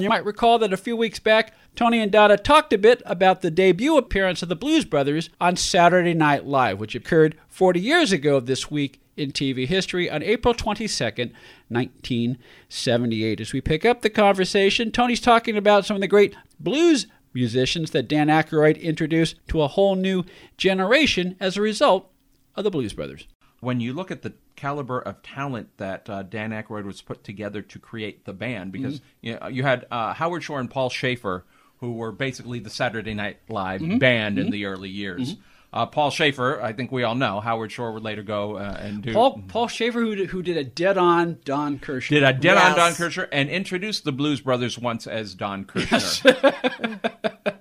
You might recall that a few weeks back, Tony and Donna talked a bit about the debut appearance of the Blues Brothers on Saturday Night Live, which occurred 40 years ago this week in TV history on April 22nd, 1978. As we pick up the conversation, Tony's talking about some of the great blues musicians that Dan Aykroyd introduced to a whole new generation as a result of the Blues Brothers. When you look at the caliber of talent that uh, Dan Aykroyd was put together to create the band, because Mm-hmm. you, know, you had uh, Howard Shore and Paul Shaffer, who were basically the Saturday Night Live Mm-hmm. band in the early years. Uh, Paul Shaffer, I think we all know. Howard Shore would later go uh, and do Paul Paul Shaffer, who did, who did a dead-on Don Kirshner. did a dead Yes. on Don Kirshner and introduced the Blues Brothers once as Don Kirshner.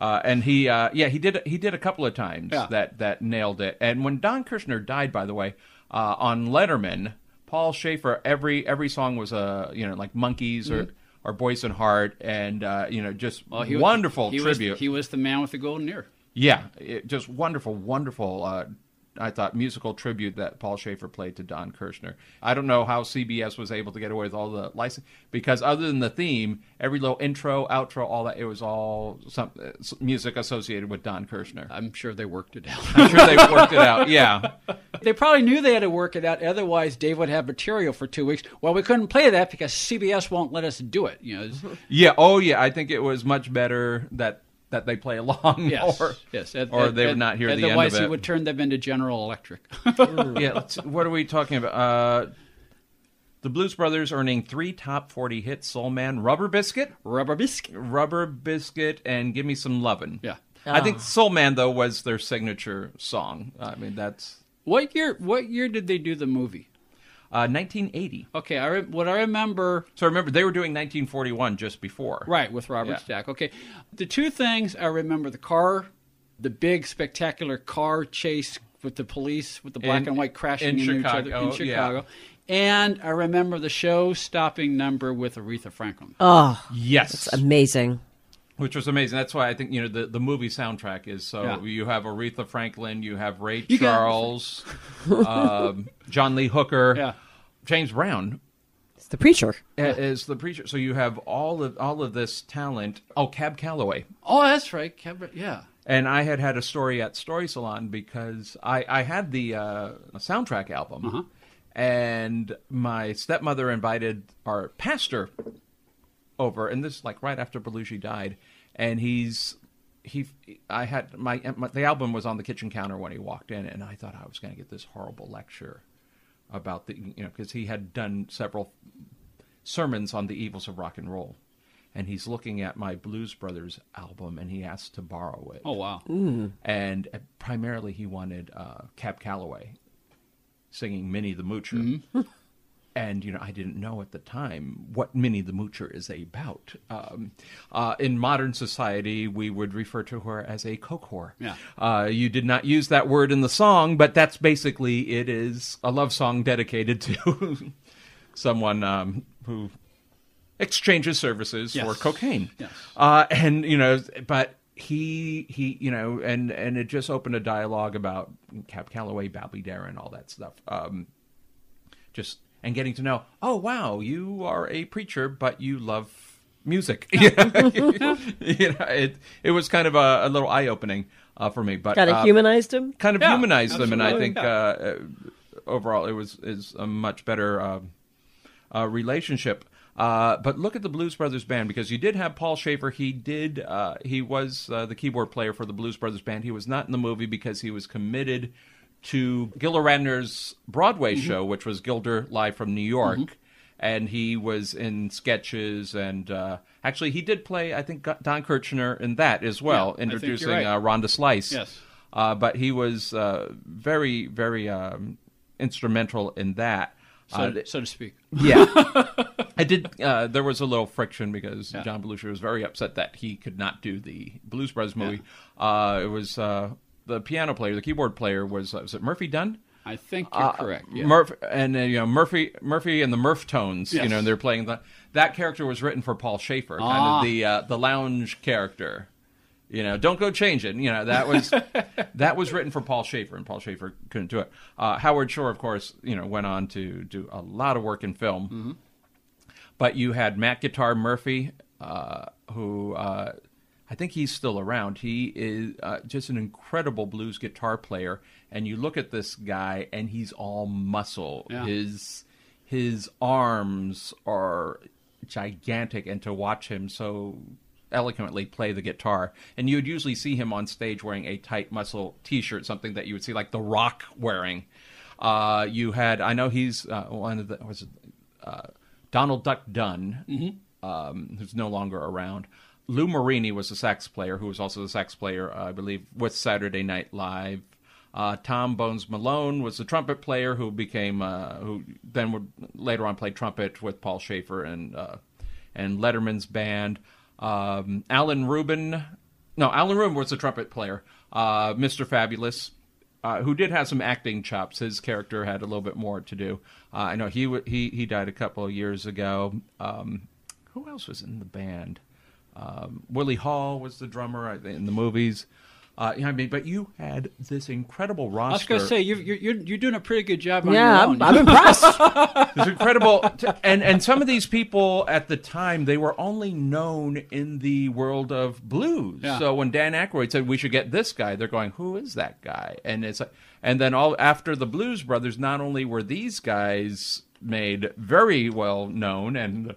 uh, and he, uh, yeah, he did. He did a couple of times Yeah. that that nailed it. And when Don Kirshner died, by the way, uh, on Letterman, Paul Shaffer, every every song was a you know like Monkees or or Boyce and Hart, and uh, you know just Mm-hmm. Well, he was- wonderful he was- tribute. he was the man with the golden ear. Yeah, it, just wonderful, wonderful. I thought musical tribute that Paul Shaffer played to Don Kirshner. I don't know how CBS was able to get away with all the license because other than the theme, every little intro, outro, all that, it was all some music associated with Don Kirshner. I'm sure they worked it out. I'm sure they worked it out. Yeah, they probably knew they had to work it out. Otherwise, Dave would have material for two weeks. Well, we couldn't play that because CBS won't let us do it. You know. yeah. Oh, yeah. I think it was much better that that they play along. Yes. Or, yes. Ed- or Ed- they Ed- would not hear the end Otherwise, of he it. would turn them into General Electric. yeah. What are we talking about? Uh, the Blues Brothers earning three top forty hits: "Soul Man," "Rubber Biscuit," Rubber biscuit. Rubber Biscuit and Give Me Some Lovin'. Yeah. I think Soul Man though was their signature song. I mean that's What year? What year did they do the movie? Uh, 1980. Okay, I re- what I remember. So I remember they were doing 1941 just before. Right, with Robert Yeah. Stack. Okay. The two things I remember the car, the big spectacular car chase with the police, with the black In- and white crashing in into each other Chicago, in yeah. Chicago. And I remember the show stopping number with Aretha Franklin. Oh, Yes. amazing. Which was amazing. That's why I think you know the, the movie soundtrack is so. Yeah. You have Aretha Franklin, you have Ray You Charles, um, John Lee Hooker, Yeah. James Brown It's the preacher. is the preacher. So you have all of all of this talent. Oh, Cab Calloway. Oh, that's right. Cabaret- Yeah. And I had had a story at Story Salon because I, I had the uh, soundtrack album, Uh-huh. and my stepmother invited our pastor over, and this like right after Belushi died, and he's he I had my, my the album was on the kitchen counter when he walked in, and I thought I was going to get this horrible lecture about the you know because he had done several sermons on the evils of rock and roll. And he's looking at my Blues Brothers album, and he asked to borrow it Oh, wow. and uh, primarily he wanted uh, Cab Calloway singing Minnie the Moocher. Mm-hmm. And you know, I didn't know at the time what Minnie the Moocher is about. Um, uh, in modern society, we would refer to her as a coke whore. Yeah. Uh, you did not use that word in the song, but that's basically it is a love song dedicated to someone um, who exchanges services Yes. for cocaine. Yes. Uh, and you know, but he he you know, and and it just opened a dialogue about Cab Calloway, Bobby Darin, all that stuff. Um, just and getting to know. Oh wow, you are a preacher, but you love music. you know, it it was kind of a, a little eye opening uh, for me. But Kind of uh, humanized him. kind of Yeah, humanized him, and I think uh, uh, overall it was is a much better uh, uh, relationship. Uh, but look at the Blues Brothers band because you did have Paul Shaffer. He did. Uh, he was uh, the keyboard player for the Blues Brothers band. He was not in the movie because he was committed to Gilda Radner's Broadway show, which was Gilda Live from New York. And he was in sketches, and uh, actually, he did play. I think Don Kirshner in that as well, Yeah, I think you're introducing right. uh, Rhonda Slice. Yes. Uh, but he was uh, very, very um, instrumental in that. So, Uh, so to speak. yeah, I did. Uh, there was a little friction because John Belushi was very upset that he could not do the Blues Brothers movie. Uh, it was uh, the piano player, the keyboard player was uh, was it Murphy Dunn? I think you're correct. Yeah. Murph and uh, you know Murphy Murphy and the Murph Tones. You know, and they're playing the that character was written for Paul Shaffer, kind Ah. of the uh, the lounge character. You know, don't go changing. You know that was that was written for Paul Shaffer, and Paul Shaffer couldn't do it. Uh, Howard Shore, of course, you know, went on to do a lot of work in film. but you had Matt Guitar Murphy, uh, who uh, I think he's still around. He is uh, just an incredible blues guitar player, and you look at this guy, and he's all muscle. Yeah. His his arms are gigantic, and to watch him so eloquently play the guitar, and you'd usually see him on stage wearing a tight muscle T-shirt, something that you would see like The Rock wearing. Uh, you had, I know he's uh, one of the was it, uh, Donald Duck Dunn, um, who's no longer around. Lou Marini was the sax player, who was also the sax player, uh, I believe, with Saturday Night Live. Uh, Tom Bones Malone was the trumpet player, who became, uh, who then would later on play trumpet with Paul Shaffer and uh, and Letterman's band. Um, Alan Rubin, no, Alan Rubin was the trumpet player. Uh, Mr. Fabulous, uh, who did have some acting chops. His character had a little bit more to do. I know he he he died a couple of years ago. Um, who else was in the band? Um, Willie Hall was the drummer in the movies. Uh, yeah, I mean, but you had this incredible roster. I was going to say you're, you're you're doing a pretty good job on Yeah, your I'm. I'm impressed. It's incredible, and and some of these people at the time they were only known in the world of blues. Yeah. So when Dan Aykroyd said we should get this guy, they're going, "Who is that guy?" And it's like, and then all after the Blues Brothers, not only were these guys made very well known and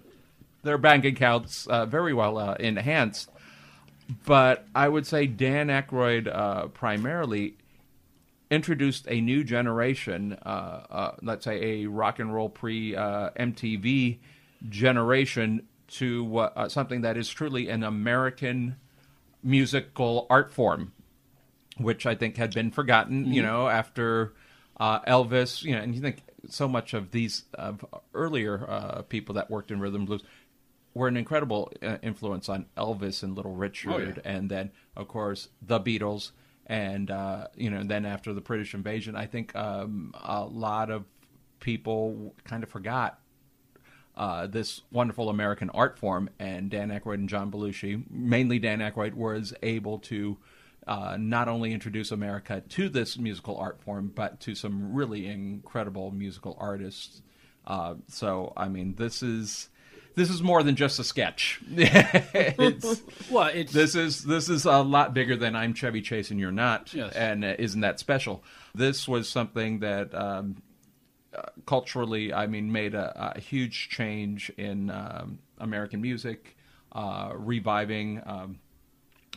their bank accounts uh, very well uh, enhanced, but I would say Dan Aykroyd uh, primarily introduced a new generation, uh, uh, let's say a rock and roll pre uh, MTV generation, to uh, uh, something that is truly an American musical art form, which I think had been forgotten, you know, after uh, Elvis, you know, and you think so much of these of earlier uh, people that worked in rhythm blues were an incredible uh, influence on Elvis and Little Richard, and then of course the Beatles, and uh, you know, then after the British invasion, I think um, a lot of people kind of forgot uh, this wonderful American art form, and Dan Aykroyd and John Belushi, mainly Dan Aykroyd, was able to uh, not only introduce America to this musical art form, but to some really incredible musical artists. Uh, so, I mean, this is this is more than just a sketch. it's, well, it's this is this is a lot bigger than I'm Chevy Chase and you're not, Yes. and uh, isn't that special? This was something that um, uh, culturally, I mean, made a, a huge change in um, American music, uh, reviving um,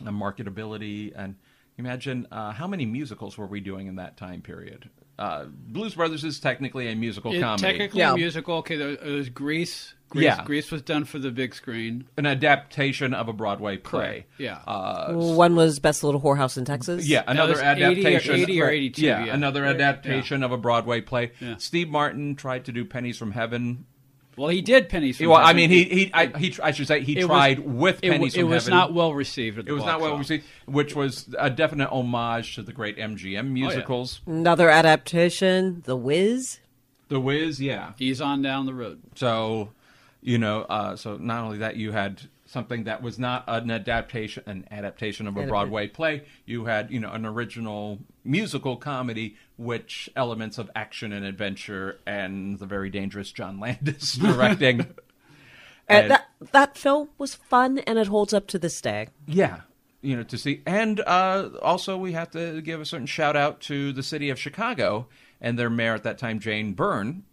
marketability, and imagine uh, how many musicals were we doing in that time period? Uh, Blues Brothers is technically a musical it- comedy, technically Yeah. a musical. Okay, there, it was Grease. Grease. Yeah. Grease was done for the big screen. an adaptation of a Broadway play. Yeah. Uh, One was Best Little Whorehouse in Texas. Yeah, another was 80 or- adaptation. 80 or 82, Yeah, yeah. another Yeah. adaptation of a Broadway play. Yeah. Steve Martin tried to do Pennies from Heaven. Well, he did Pennies. From Well, I mean, he he I, he I should say he It was- tried with It, Pennies w- it from was Heaven. not well received. At the It was not well office. received, which was a definite homage to the great MGM musicals. Another adaptation, The Wiz. The Wiz, yeah. He's on down the road. So, you know, uh, so not only that, you had something that was not an adaptation, an adaptation of a. Broadway play. You had, you know, an original musical comedy, which elements of action and adventure, and the very dangerous John Landis directing. Uh, And- that that film was fun, and it holds up to this day. yeah, you know, to see, and uh, also we have to give a certain shout out to the city of Chicago and their mayor at that time, Jane Byrne,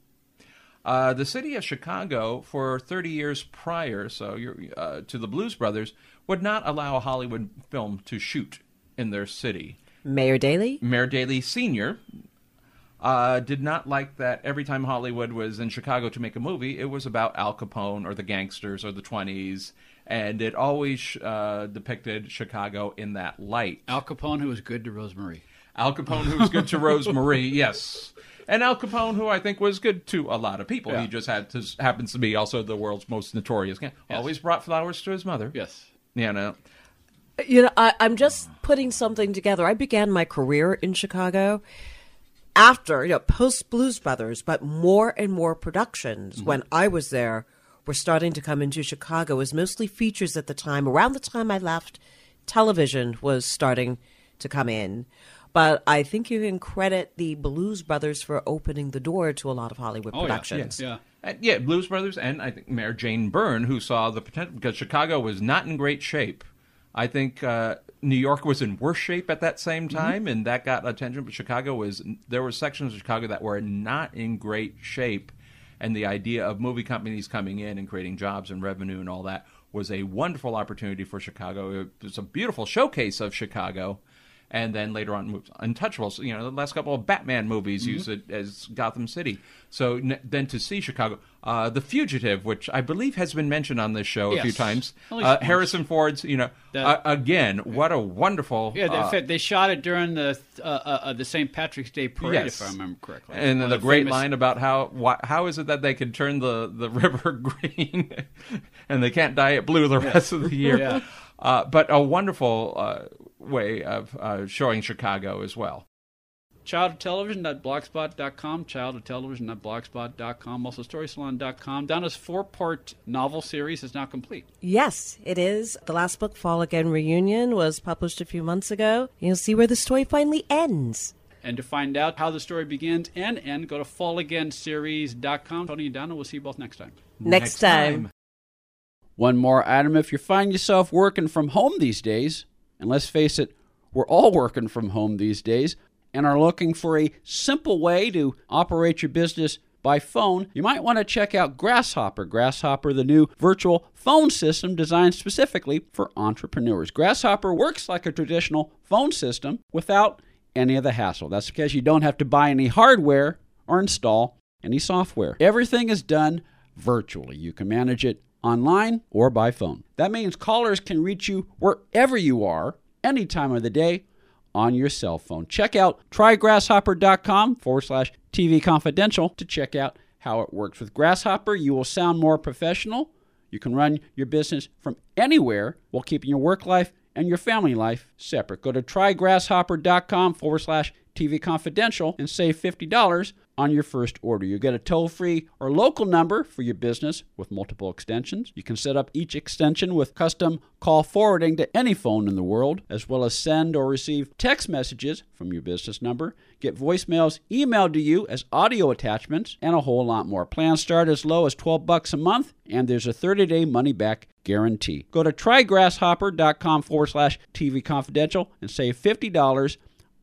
Uh, the city of Chicago, for 30 years prior, so you're, uh, to the Blues Brothers, would not allow a Hollywood film to shoot in their city. Mayor Daley. Mayor Daley Sr. Uh, did not like that every time Hollywood was in Chicago to make a movie, it was about Al Capone or the gangsters or the 20s, and it always uh, depicted Chicago in that light. Al Capone, who was good to Rosemary. Al Capone, who was good to Rosemary, yes. And Al Capone, who I think was good to a lot of people. Yeah. He just had to, happens to be also the world's most notorious gang. Yes. Always brought flowers to his mother. Yes. You know. You know, I, I'm just putting something together. I began my career in Chicago after, you know, post Blues Brothers, but more and more productions mm-hmm. when I was there were starting to come into Chicago as mostly features at the time. Around the time I left, television was starting to come in. But I think you can credit the Blues Brothers for opening the door to a lot of Hollywood Oh, yeah. productions. Yeah. And, yeah, Blues Brothers, and I think Mayor Jane Byrne, who saw the potential because Chicago was not in great shape. I think uh, New York was in worse shape at that same time, and that got attention. But Chicago was there were sections of Chicago that were not in great shape, and the idea of movie companies coming in and creating jobs and revenue and all that was a wonderful opportunity for Chicago. It was a beautiful showcase of Chicago. And then later on, moves Untouchables. You know, the last couple of Batman movies use it as Gotham City. So n- then to see Chicago, uh, The Fugitive, which I believe has been mentioned on this show a few times. Uh. Harrison Ford's, you know, That- uh, again, what a wonderful. Yeah, they, uh, they shot it during the uh, uh, the St. Patrick's Day parade, Yes. if I remember correctly. and One the great famous- line about how why, how is it that they can turn the, the river green and they can't dye it blue the rest of the year? Yeah. Uh, but a wonderful uh, way of uh, showing Chicago as well. childoftelevision.blogspot.com, childoftelevision.blogspot.com, also storysalon.com. Donna's four-part novel series is now complete. Yes, it is. The last book, Fall Again Reunion, was published a few months ago. You'll see where the story finally ends. And to find out how the story begins and end, go to fallagainseries.com. Tony and Donna, we'll see you both next time. Next, time. One more item if you find yourself working from home these days, and let's face it, we're all working from home these days, and are looking for a simple way to operate your business by phone, you might want to check out Grasshopper. Grasshopper, the new virtual phone system designed specifically for entrepreneurs. Grasshopper works like a traditional phone system without any of the hassle. That's because you don't have to buy any hardware or install any software. Everything is done virtually. You can manage it online or by phone. That means callers can reach you wherever you are, any time of the day, on your cell phone. Check out trygrasshopper.com forward slash TV confidential to check out how it works. With Grasshopper, you will sound more professional. You can run your business from anywhere while keeping your work life and your family life separate. Go to trygrasshopper.com forward slash TV confidential and save $50 on your first order. You get a toll free or local number for your business with multiple extensions. You can set up each extension with custom call forwarding to any phone in the world, as well as send or receive text messages from your business number, get voicemails emailed to you as audio attachments, and a whole lot more. Plans start as low as 12 bucks a month, and there's a 30-day money-back guarantee. Go to trygrasshopper.com forward slash TV confidential and save $50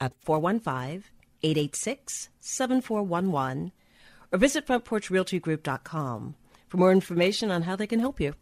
at 415 886 7411 or visit frontporchrealtygroup.com for more information on how they can help you.